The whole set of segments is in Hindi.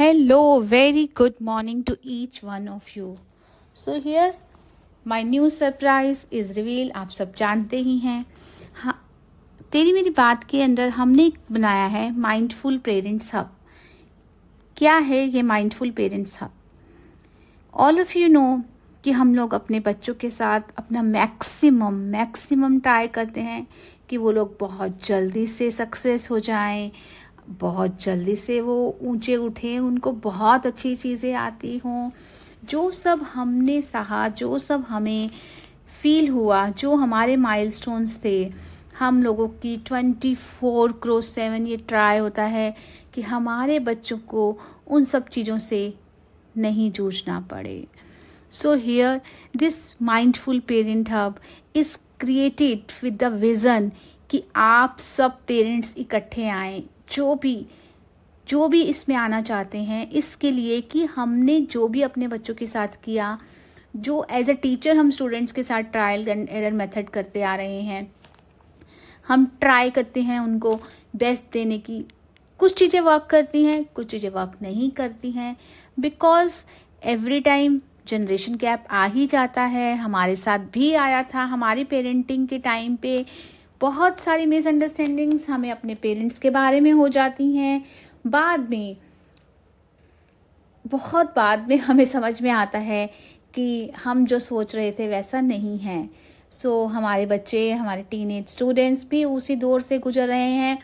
Hello, very good morning to each one of you. So here my new surprise is revealed. आप सब जानते ही हैं हाँ तेरी मेरी बात के अंदर हमने बनाया है माइंडफुल पेरेंट्स हब क्या है ये Mindful Parents Hub all of you know कि हम लोग अपने बच्चों के साथ अपना मैक्सिमम मैक्सिमम ट्राई करते हैं कि वो लोग बहुत जल्दी से सक्सेस हो जाएँ बहुत जल्दी से वो ऊँचे उठे, उनको बहुत अच्छी चीज़ें आती हों। जो सब हमने सहा, जो सब हमें फील हुआ, जो हमारे माइलस्टोन्स थे, हम लोगों की ट्वेंटी फोर क्रोस सेवन ये ट्राई होता है कि हमारे बच्चों को उन सब चीज़ों से नहीं जूझना पड़े। So here this mindful parent hub is created with the vision कि आप सब पेरेंट्स इकट्ठे आए। जो भी जो भी इसमें आना चाहते हैं, इसके लिए कि हमने जो भी अपने बच्चों के साथ किया, जो एज अ टीचर हम स्टूडेंट्स के साथ ट्रायल एंड एरर मेथड करते आ रहे हैं, हम ट्राई करते हैं उनको बेस्ट देने की। कुछ चीज़ें वर्क करती हैं, कुछ चीज़ें वर्क नहीं करती हैं because every time generation gap आ ही जाता है, हमारे साथ भी आया था, हमारी पेरेंटिंग के टाइम पे बहुत सारी मिसअंडरस्टैंडिंग्स हमें अपने पेरेंट्स के बारे में हो जाती हैं। बाद में बहुत बाद में हमें समझ में आता है कि हम जो सोच रहे थे वैसा नहीं है। सो so, हमारे बच्चे हमारे टीन स्टूडेंट्स भी उसी दौर से गुजर रहे हैं।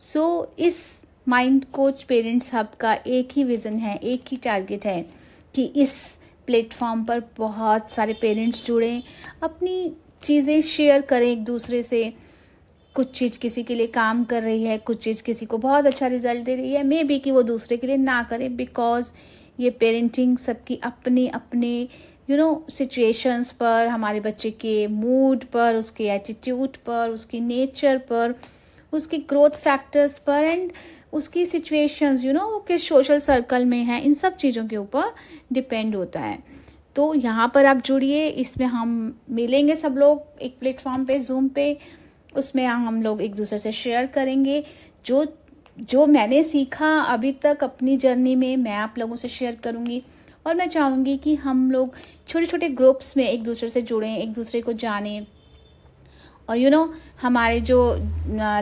सो so, इस माइंड कोच पेरेंट्स हब का एक ही विज़न है एक ही टारगेट है कि इस प्लेटफॉर्म पर बहुत सारे पेरेंट्स जुड़ें अपनी चीज़ें शेयर करें एक दूसरे से। कुछ चीज़ किसी के लिए काम कर रही है, कुछ चीज़ किसी को बहुत अच्छा रिज़ल्ट दे रही है। मे बी कि वो दूसरे के लिए ना करे बिकॉज़ ये पेरेंटिंग सबकी अपने अपने यू नो सिचुएशंस पर, हमारे बच्चे के मूड पर, उसके एटीट्यूड पर, उसकी नेचर पर, उसकी ग्रोथ फैक्टर्स पर एंड उसकी सिचुएशंस यू नो वो किस सोशल सर्कल में है, इन सब चीज़ों के ऊपर डिपेंड होता है। तो यहाँ पर आप जुड़िए, इसमें हम मिलेंगे सब लोग एक प्लेटफॉर्म पे जूम पे, उसमें हम लोग एक दूसरे से शेयर करेंगे। जो जो मैंने सीखा अभी तक अपनी जर्नी में, मैं आप लोगों से शेयर करूँगी। और मैं चाहूँगी कि हम लोग छोटे छोटे ग्रुप्स में एक दूसरे से जुड़ें, एक दूसरे को जानें। और यू you नो know, हमारे जो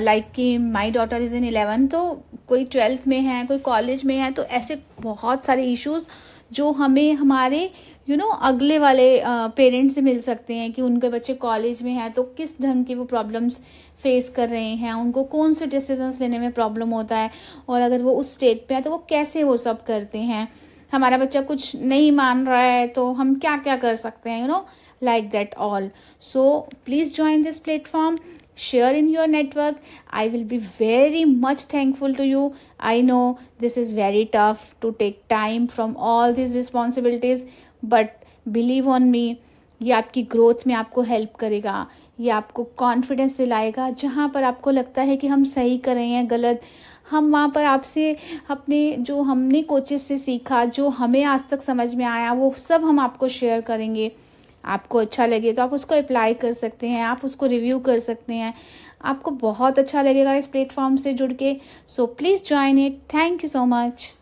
लाइक कि my daughter is in eleven तो कोई ट्वेल्थ में है कोई कॉलेज में है तो ऐसे बहुत सारे इश्यूज़ जो हमें हमारे यू you नो know, अगले वाले पेरेंट्स से मिल सकते हैं कि उनके बच्चे कॉलेज में हैं तो किस ढंग की वो प्रॉब्लम्स फेस कर रहे हैं उनको कौन से डिसीजंस लेने में प्रॉब्लम होता है और अगर वो उस स्टेट पे है तो वो कैसे वो सब करते हैं। हमारा बच्चा कुछ नहीं मान रहा है तो हम क्या क्या कर सकते हैं you know like that all so please join this platform share in your network i will be very much thankful to you i know this is very tough to take time from all these responsibilities but believe on me ये आपकी ग्रोथ में आपको हेल्प करेगा ये आपको कॉन्फिडेंस दिलाएगा जहाँ पर आपको लगता है कि हम सही कर रहे हैं गलत हम वहाँ पर आपसे अपने जो हमने कोचेस से सीखा जो हमें आज तक समझ में आया वो सब हम आपको शेयर करेंगे आपको अच्छा लगे तो आप उसको अप्लाई कर सकते हैं, आप उसको रिव्यू कर सकते हैं। आपको बहुत अच्छा लगेगा इस प्लेटफॉर्म से जुड़ के। So please join it thank you so much